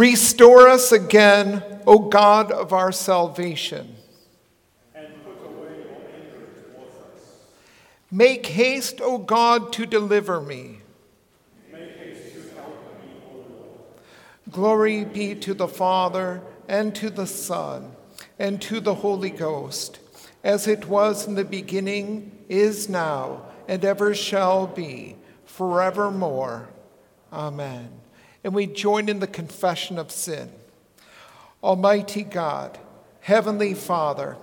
Restore us again, O God of our salvation. Make haste, O God, to deliver me. Glory be to the Father, and to the Son, and to the Holy Ghost, as it was in the beginning, is now, and ever shall be, forevermore. Amen. And we join in the confession of sin. Almighty God, Heavenly Father,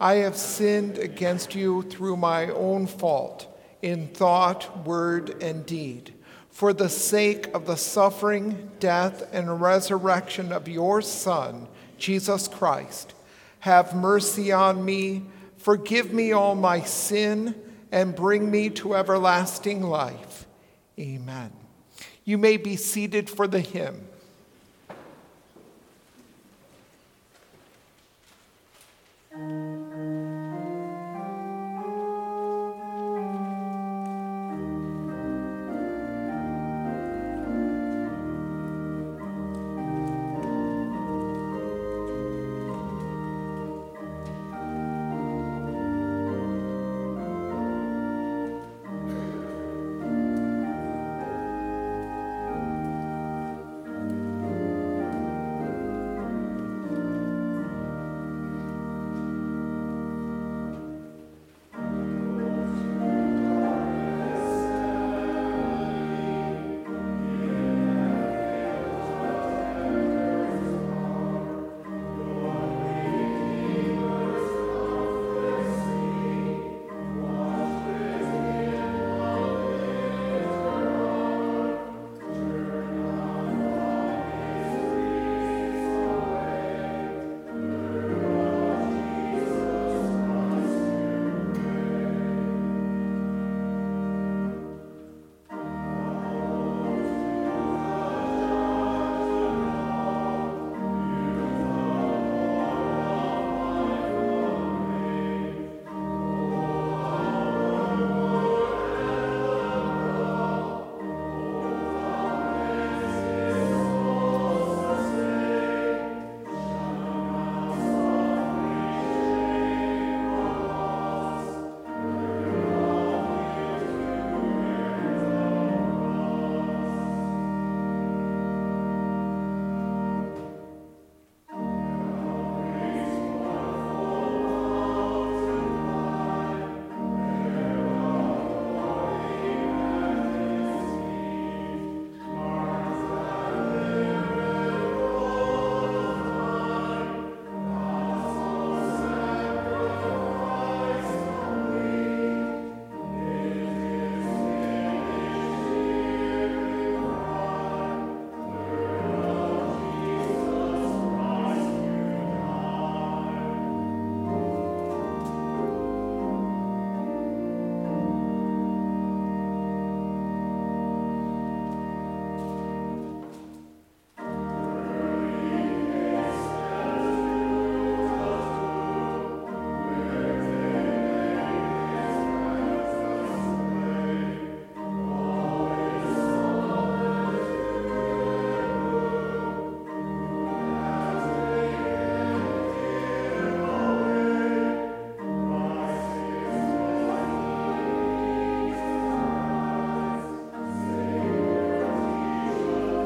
I have sinned against you through my own fault in thought, word, and deed. For the sake of the suffering, death, and resurrection of your Son, Jesus Christ, have mercy on me, forgive me all my sin, and bring me to everlasting life. Amen. You may be seated for the hymn.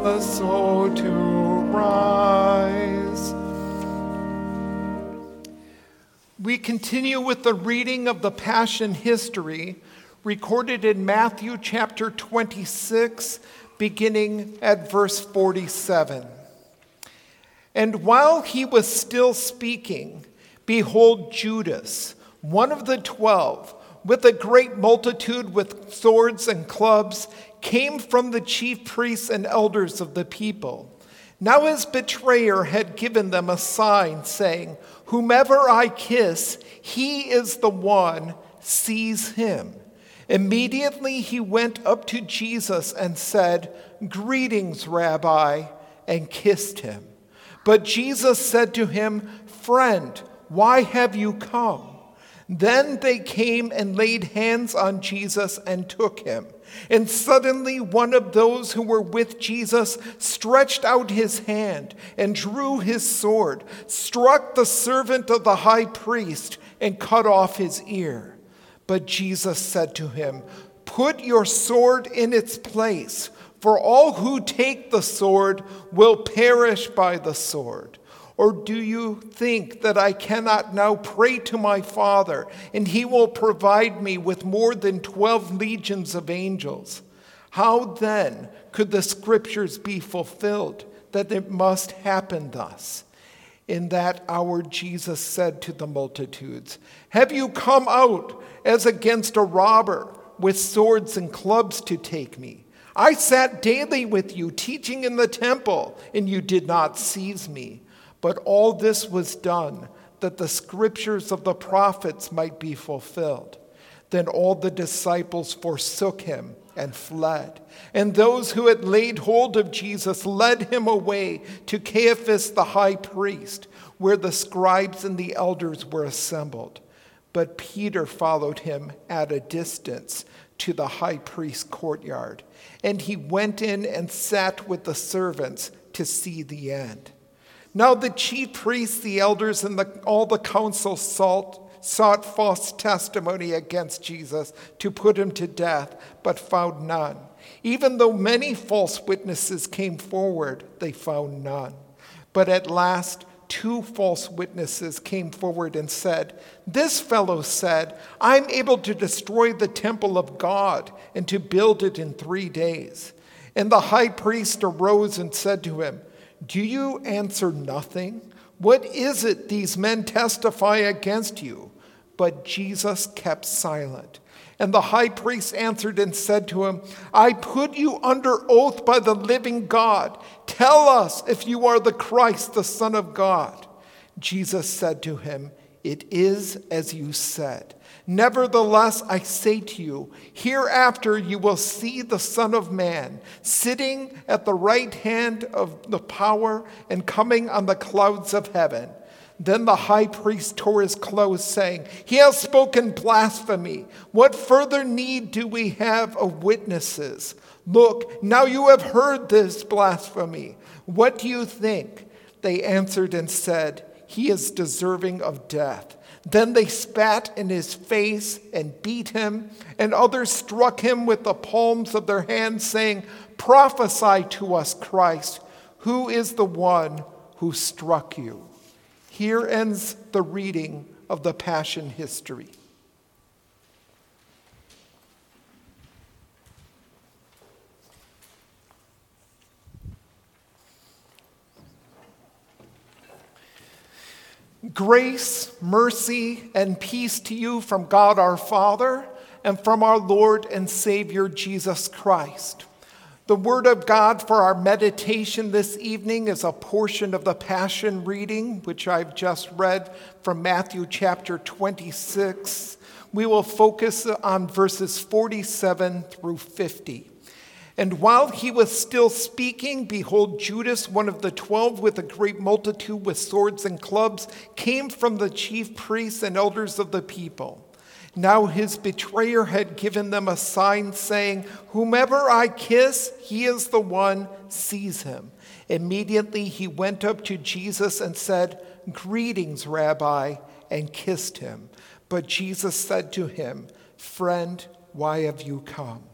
Us all to rise. We continue with the reading of the Passion history recorded in Matthew chapter 26, beginning at verse 47. And while he was still speaking, behold, Judas, one of the twelve, with a great multitude with swords and clubs, came from the chief priests and elders of the people. Now his betrayer had given them a sign, saying, Whomever I kiss, he is the one, seize him. Immediately he went up to Jesus and said, Greetings, Rabbi, and kissed him. But Jesus said to him, Friend, why have you come? Then they came and laid hands on Jesus and took him. And suddenly one of those who were with Jesus stretched out his hand and drew his sword, struck the servant of the high priest, and cut off his ear. But Jesus said to him, Put your sword in its place, for all who take the sword will perish by the sword. Or do you think that I cannot now pray to my Father, and he will provide me with more than 12 legions of angels? How then could the scriptures be fulfilled that it must happen thus? In that hour, Jesus said to the multitudes, Have you come out as against a robber with swords and clubs to take me? I sat daily with you, teaching in the temple, and you did not seize me. But all this was done that the scriptures of the prophets might be fulfilled. Then all the disciples forsook him and fled. And those who had laid hold of Jesus led him away to Caiaphas the high priest, where the scribes and the elders were assembled. But Peter followed him at a distance to the high priest's courtyard, and he went in and sat with the servants to see the end. Now the chief priests, the elders, and the, all the council sought, sought false testimony against Jesus to put him to death, but found none. Even though many false witnesses came forward, they found none. But at last, two false witnesses came forward and said, This fellow said, I'm able to destroy the temple of God and to build it in three days. And the high priest arose and said to him, do you answer nothing? What is it these men testify against you? But Jesus kept silent. And the high priest answered and said to him, I put you under oath by the living God. Tell us if you are the Christ, the Son of God. Jesus said to him, It is as you said. Nevertheless, I say to you, hereafter you will see the Son of Man sitting at the right hand of the power and coming on the clouds of heaven. Then the high priest tore his clothes, saying, He has spoken blasphemy. What further need do we have of witnesses? Look, now you have heard this blasphemy. What do you think? They answered and said, He is deserving of death. Then they spat in his face and beat him, and others struck him with the palms of their hands, saying, Prophesy to us, Christ, who is the one who struck you? Here ends the reading of the Passion history. Grace, mercy, and peace to you from God our Father and from our Lord and Savior Jesus Christ. The Word of God for our meditation this evening is a portion of the Passion reading, which I've just read from Matthew chapter 26. We will focus on verses 47 through 50. And while he was still speaking, behold, Judas, one of the twelve, with a great multitude with swords and clubs, came from the chief priests and elders of the people. Now his betrayer had given them a sign saying, Whomever I kiss, he is the one, seize him. Immediately he went up to Jesus and said, Greetings, Rabbi, and kissed him. But Jesus said to him, Friend, why have you come?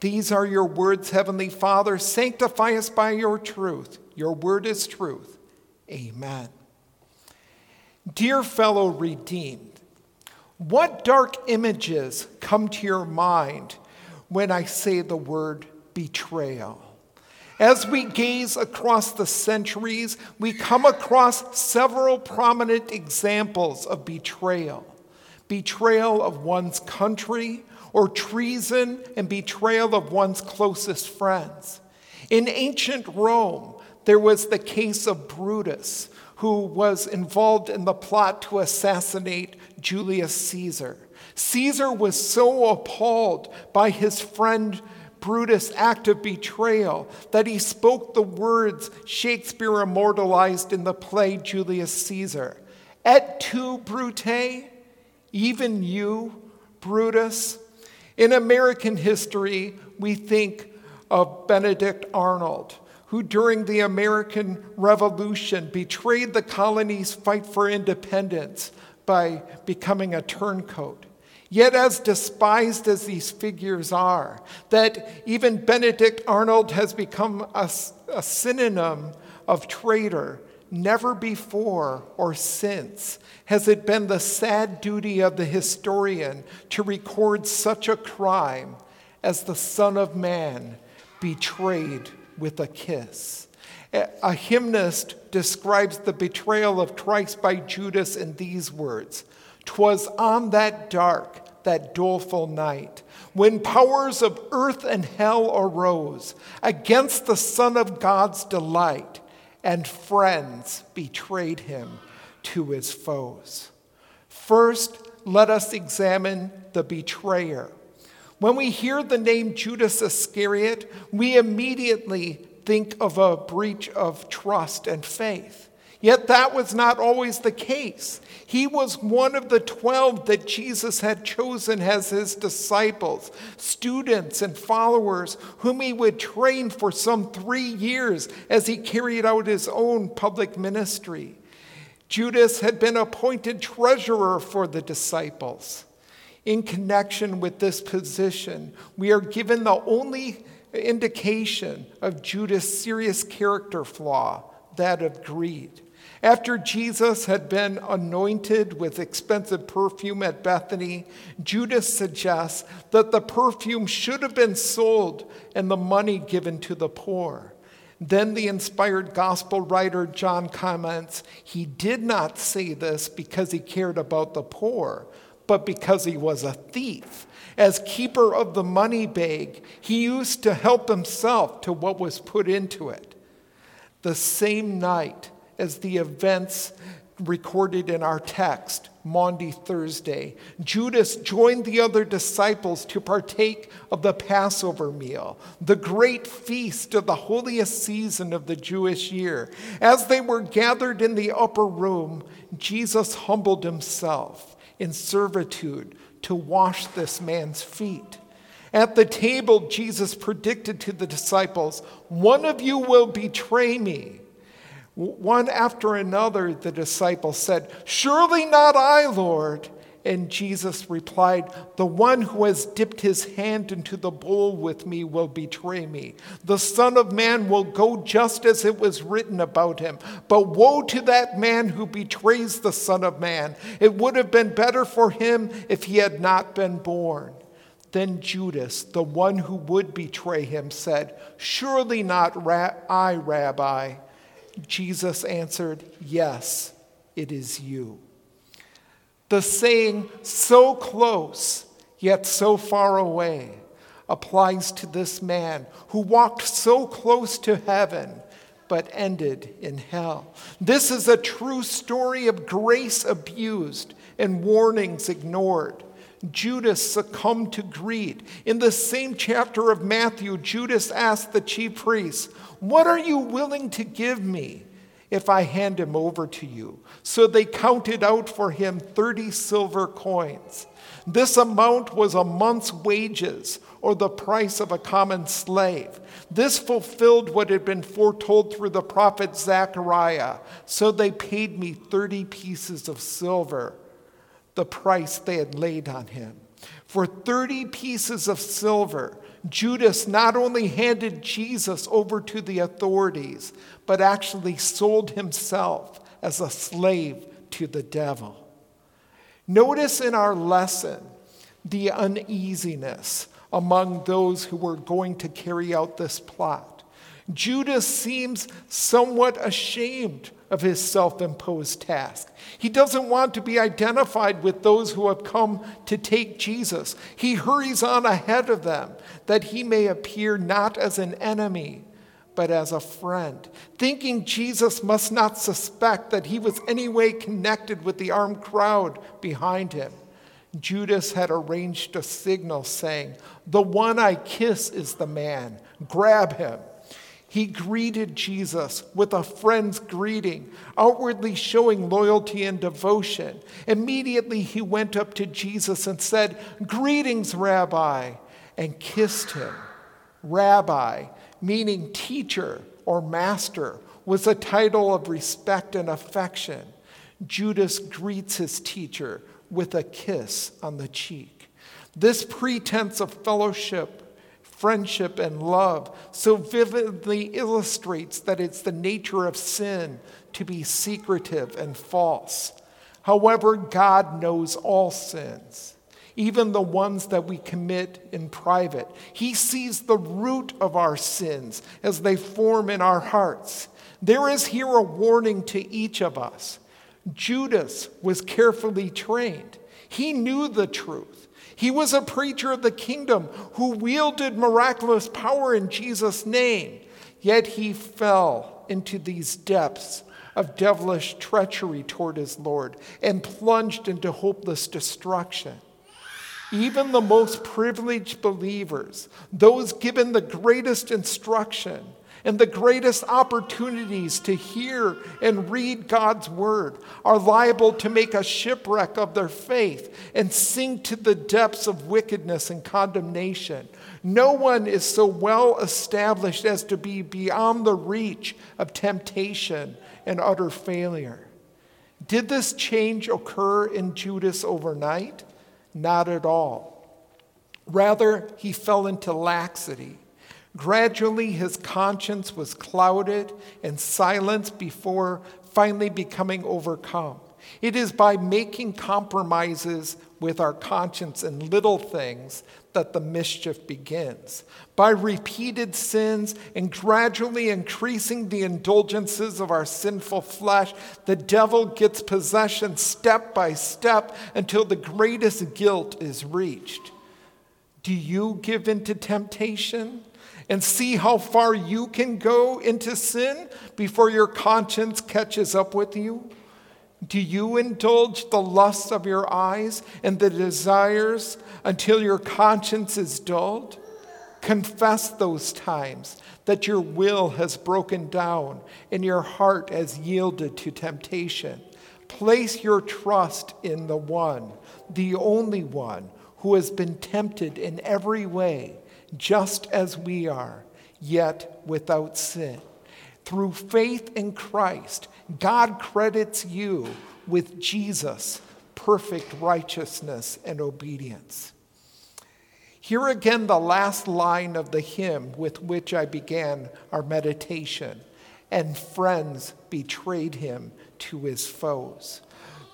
These are your words, Heavenly Father. Sanctify us by your truth. Your word is truth. Amen. Dear fellow redeemed, what dark images come to your mind when I say the word betrayal? As we gaze across the centuries, we come across several prominent examples of betrayal betrayal of one's country, or treason and betrayal of one's closest friends. In ancient Rome, there was the case of Brutus, who was involved in the plot to assassinate Julius Caesar. Caesar was so appalled by his friend Brutus' act of betrayal that he spoke the words Shakespeare immortalized in the play Julius Caesar Et tu, Brute? Even you, Brutus? In American history, we think of Benedict Arnold, who during the American Revolution betrayed the colony's fight for independence by becoming a turncoat. Yet, as despised as these figures are, that even Benedict Arnold has become a, a synonym of traitor, never before or since has it been the sad duty of the historian to record such a crime as the Son of Man betrayed with a kiss. A hymnist describes the betrayal of Christ by Judas in these words Twas on that dark, that doleful night, when powers of earth and hell arose against the Son of God's delight, and friends betrayed him to his foes. First, let us examine the betrayer. When we hear the name Judas Iscariot, we immediately think of a breach of trust and faith. Yet that was not always the case. He was one of the 12 that Jesus had chosen as his disciples, students and followers, whom he would train for some three years as he carried out his own public ministry. Judas had been appointed treasurer for the disciples. In connection with this position, we are given the only indication of Judas' serious character flaw, that of greed. After Jesus had been anointed with expensive perfume at Bethany, Judas suggests that the perfume should have been sold and the money given to the poor. Then the inspired gospel writer John comments he did not say this because he cared about the poor, but because he was a thief. As keeper of the money bag, he used to help himself to what was put into it. The same night, as the events recorded in our text, Maundy Thursday. Judas joined the other disciples to partake of the Passover meal, the great feast of the holiest season of the Jewish year. As they were gathered in the upper room, Jesus humbled himself in servitude to wash this man's feet. At the table, Jesus predicted to the disciples, One of you will betray me. One after another, the disciples said, Surely not I, Lord. And Jesus replied, The one who has dipped his hand into the bowl with me will betray me. The Son of Man will go just as it was written about him. But woe to that man who betrays the Son of Man. It would have been better for him if he had not been born. Then Judas, the one who would betray him, said, Surely not I, Rabbi. Jesus answered, Yes, it is you. The saying, so close, yet so far away, applies to this man who walked so close to heaven but ended in hell. This is a true story of grace abused and warnings ignored. Judas succumbed to greed. In the same chapter of Matthew, Judas asked the chief priests, What are you willing to give me if I hand him over to you? So they counted out for him 30 silver coins. This amount was a month's wages or the price of a common slave. This fulfilled what had been foretold through the prophet Zechariah. So they paid me 30 pieces of silver the price they had laid on him. For 30 pieces of silver, Judas not only handed Jesus over to the authorities, but actually sold himself as a slave to the devil. Notice in our lesson the uneasiness among those who were going to carry out this plot. Judas seems somewhat ashamed of his self imposed task. He doesn't want to be identified with those who have come to take Jesus. He hurries on ahead of them that he may appear not as an enemy, but as a friend, thinking Jesus must not suspect that he was any way connected with the armed crowd behind him. Judas had arranged a signal saying, The one I kiss is the man. Grab him. He greeted Jesus with a friend's greeting, outwardly showing loyalty and devotion. Immediately he went up to Jesus and said, Greetings, Rabbi, and kissed him. Rabbi, meaning teacher or master, was a title of respect and affection. Judas greets his teacher with a kiss on the cheek. This pretense of fellowship friendship, and love so vividly illustrates that it's the nature of sin to be secretive and false. However, God knows all sins, even the ones that we commit in private. He sees the root of our sins as they form in our hearts. There is here a warning to each of us. Judas was carefully trained, he knew the truth. He was a preacher of the kingdom who wielded miraculous power in Jesus' name, yet he fell into these depths of devilish treachery toward his Lord and plunged into hopeless destruction. Even the most privileged believers, those given the greatest instruction, and the greatest opportunities to hear and read God's word are liable to make a shipwreck of their faith and sink to the depths of wickedness and condemnation. No one is so well established as to be beyond the reach of temptation and utter failure. Did this change occur in Judas overnight? Not at all. Rather, he fell into laxity Gradually, his conscience was clouded and silenced before finally becoming overcome. It is by making compromises with our conscience in little things that the mischief begins. By repeated sins and gradually increasing the indulgences of our sinful flesh, the devil gets possession step by step until the greatest guilt is reached. Do you give in to temptation? And see how far you can go into sin before your conscience catches up with you? Do you indulge the lusts of your eyes and the desires until your conscience is dulled? Confess those times that your will has broken down and your heart has yielded to temptation. Place your trust in the one, the only one, who has been tempted in every way just as we are, yet without sin. Through faith in Christ, God credits you with Jesus' perfect righteousness and obedience. Here again, the last line of the hymn with which I began our meditation and friends betrayed him to his foes.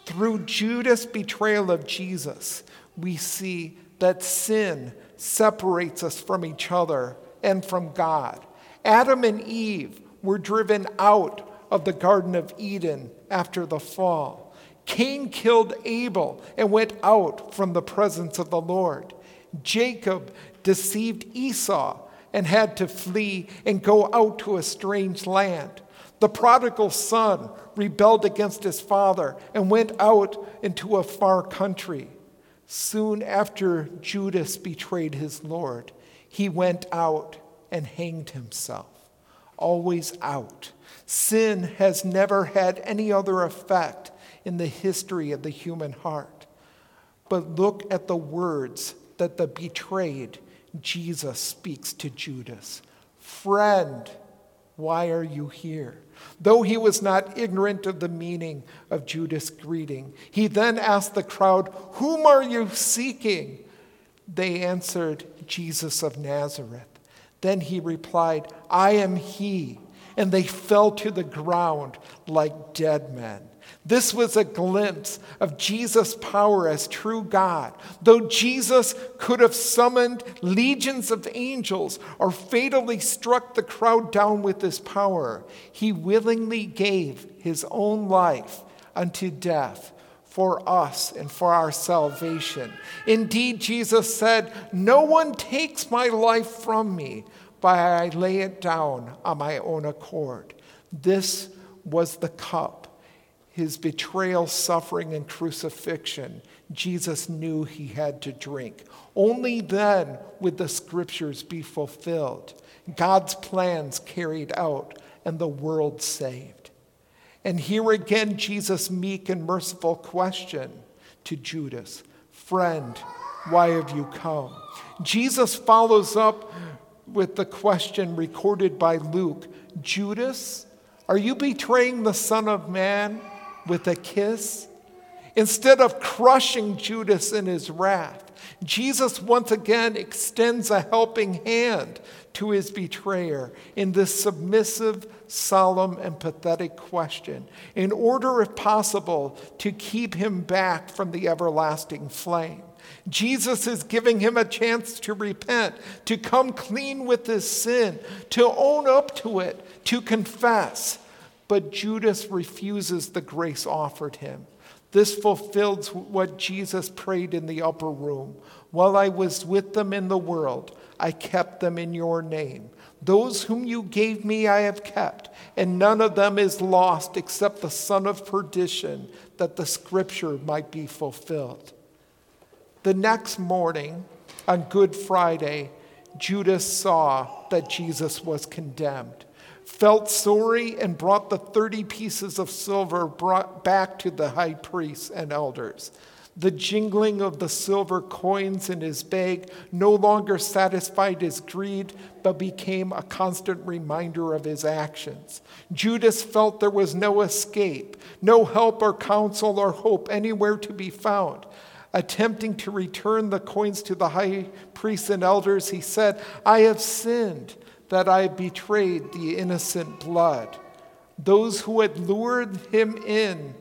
Through Judas' betrayal of Jesus, we see that sin separates us from each other and from God. Adam and Eve were driven out of the Garden of Eden after the fall. Cain killed Abel and went out from the presence of the Lord. Jacob deceived Esau and had to flee and go out to a strange land. The prodigal son rebelled against his father and went out into a far country. Soon after Judas betrayed his Lord, he went out and hanged himself. Always out. Sin has never had any other effect in the history of the human heart. But look at the words that the betrayed Jesus speaks to Judas Friend, why are you here? Though he was not ignorant of the meaning of Judas' greeting, he then asked the crowd, Whom are you seeking? They answered, Jesus of Nazareth. Then he replied, I am he. And they fell to the ground like dead men. This was a glimpse of Jesus' power as true God. Though Jesus could have summoned legions of angels or fatally struck the crowd down with his power, he willingly gave his own life unto death for us and for our salvation. Indeed, Jesus said, No one takes my life from me, but I lay it down on my own accord. This was the cup his betrayal, suffering, and crucifixion, Jesus knew he had to drink. Only then would the scriptures be fulfilled, God's plans carried out, and the world saved. And here again, Jesus' meek and merciful question to Judas Friend, why have you come? Jesus follows up with the question recorded by Luke Judas, are you betraying the Son of Man? With a kiss. Instead of crushing Judas in his wrath, Jesus once again extends a helping hand to his betrayer in this submissive, solemn, and pathetic question, in order, if possible, to keep him back from the everlasting flame. Jesus is giving him a chance to repent, to come clean with his sin, to own up to it, to confess. But Judas refuses the grace offered him. This fulfills what Jesus prayed in the upper room. While I was with them in the world, I kept them in your name. Those whom you gave me I have kept, and none of them is lost except the son of perdition, that the scripture might be fulfilled. The next morning, on Good Friday, Judas saw that Jesus was condemned felt sorry and brought the 30 pieces of silver brought back to the high priests and elders. The jingling of the silver coins in his bag no longer satisfied his greed, but became a constant reminder of his actions. Judas felt there was no escape, no help or counsel or hope anywhere to be found. Attempting to return the coins to the high priests and elders, he said, I have sinned that I betrayed the innocent blood. Those who had lured him in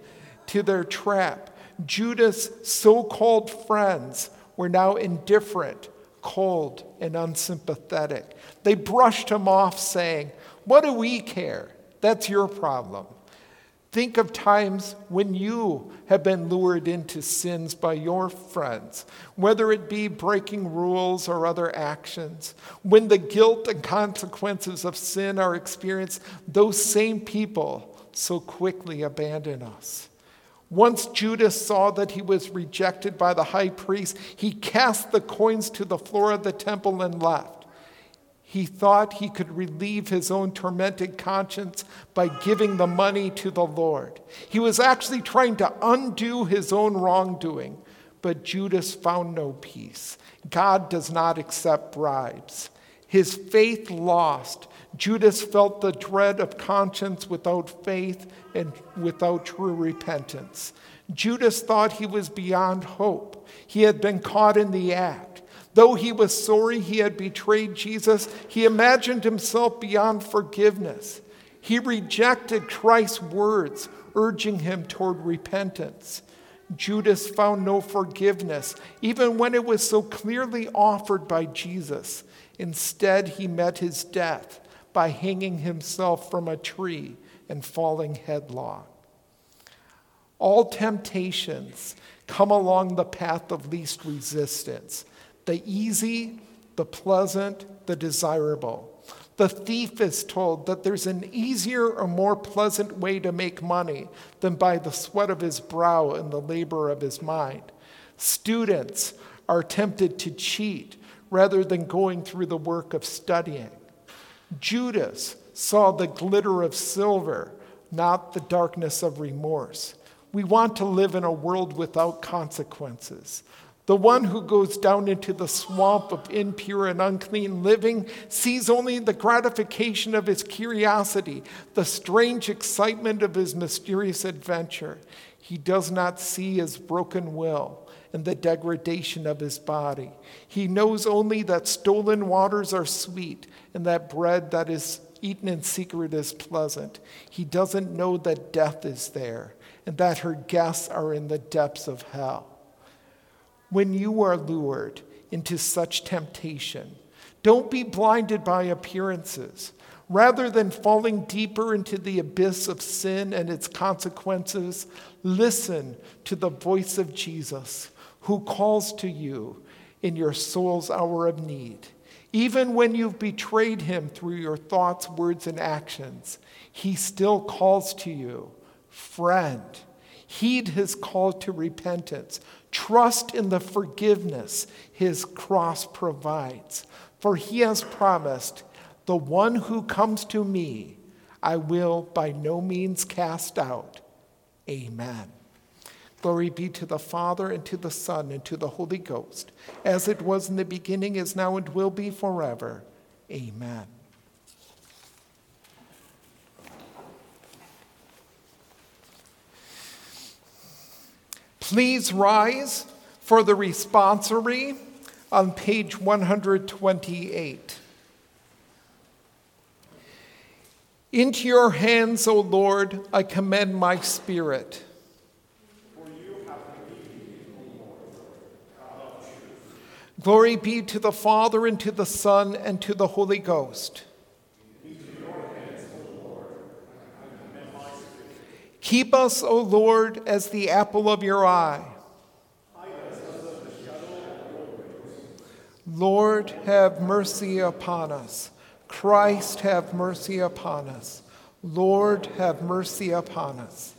to their trap, Judas' so called friends, were now indifferent, cold, and unsympathetic. They brushed him off, saying, What do we care? That's your problem. Think of times when you have been lured into sins by your friends, whether it be breaking rules or other actions. When the guilt and consequences of sin are experienced, those same people so quickly abandon us. Once Judas saw that he was rejected by the high priest, he cast the coins to the floor of the temple and left. He thought he could relieve his own tormented conscience by giving the money to the Lord. He was actually trying to undo his own wrongdoing, but Judas found no peace. God does not accept bribes. His faith lost, Judas felt the dread of conscience without faith and without true repentance. Judas thought he was beyond hope. He had been caught in the act. Though he was sorry he had betrayed Jesus, he imagined himself beyond forgiveness. He rejected Christ's words, urging him toward repentance. Judas found no forgiveness, even when it was so clearly offered by Jesus. Instead, he met his death by hanging himself from a tree and falling headlong. All temptations come along the path of least resistance the easy, the pleasant, the desirable. The thief is told that there's an easier or more pleasant way to make money than by the sweat of his brow and the labor of his mind. Students are tempted to cheat rather than going through the work of studying. Judas saw the glitter of silver, not the darkness of remorse. We want to live in a world without consequences. The one who goes down into the swamp of impure and unclean living sees only the gratification of his curiosity, the strange excitement of his mysterious adventure. He does not see his broken will and the degradation of his body. He knows only that stolen waters are sweet and that bread that is eaten in secret is pleasant. He doesn't know that death is there and that her guests are in the depths of hell when you are lured into such temptation. Don't be blinded by appearances. Rather than falling deeper into the abyss of sin and its consequences, listen to the voice of Jesus who calls to you in your soul's hour of need. Even when you've betrayed him through your thoughts, words, and actions, he still calls to you friend. Heed his call to repentance. Trust in the forgiveness his cross provides. For he has promised, The one who comes to me, I will by no means cast out. Amen. Glory be to the Father, and to the Son, and to the Holy Ghost, as it was in the beginning, is now, and will be forever. Amen. Please rise for the responsory on page 128. Into your hands, O Lord, I commend my spirit. Glory be to the Father, and to the Son, and to the Holy Ghost. Keep us, O Lord, as the apple of your eye. Lord, have mercy upon us. Christ, have mercy upon us. Lord, have mercy upon us.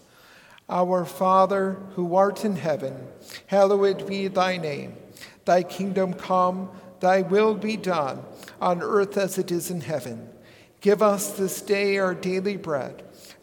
Our Father, who art in heaven, hallowed be thy name. Thy kingdom come, thy will be done, on earth as it is in heaven. Give us this day our daily bread,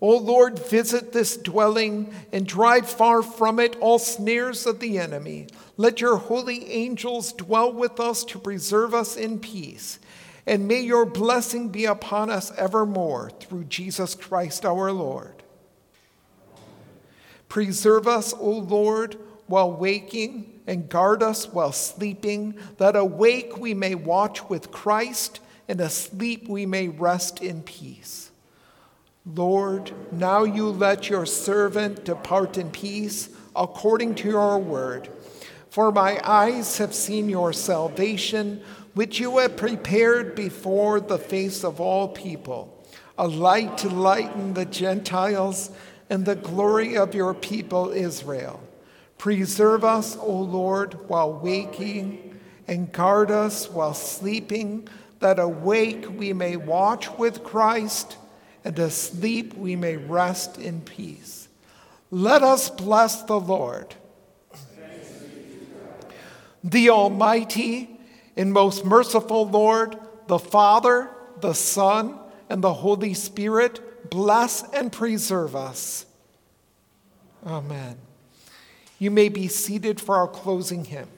O Lord, visit this dwelling and drive far from it all snares of the enemy. Let your holy angels dwell with us to preserve us in peace. And may your blessing be upon us evermore through Jesus Christ our Lord. Preserve us, O Lord, while waking, and guard us while sleeping, that awake we may watch with Christ, and asleep we may rest in peace. Lord, now you let your servant depart in peace according to your word. For my eyes have seen your salvation, which you have prepared before the face of all people, a light to lighten the Gentiles and the glory of your people Israel. Preserve us, O Lord, while waking, and guard us while sleeping, that awake we may watch with Christ and asleep we may rest in peace. Let us bless the Lord. The Almighty and most merciful Lord, the Father, the Son, and the Holy Spirit, bless and preserve us. Amen. You may be seated for our closing hymn.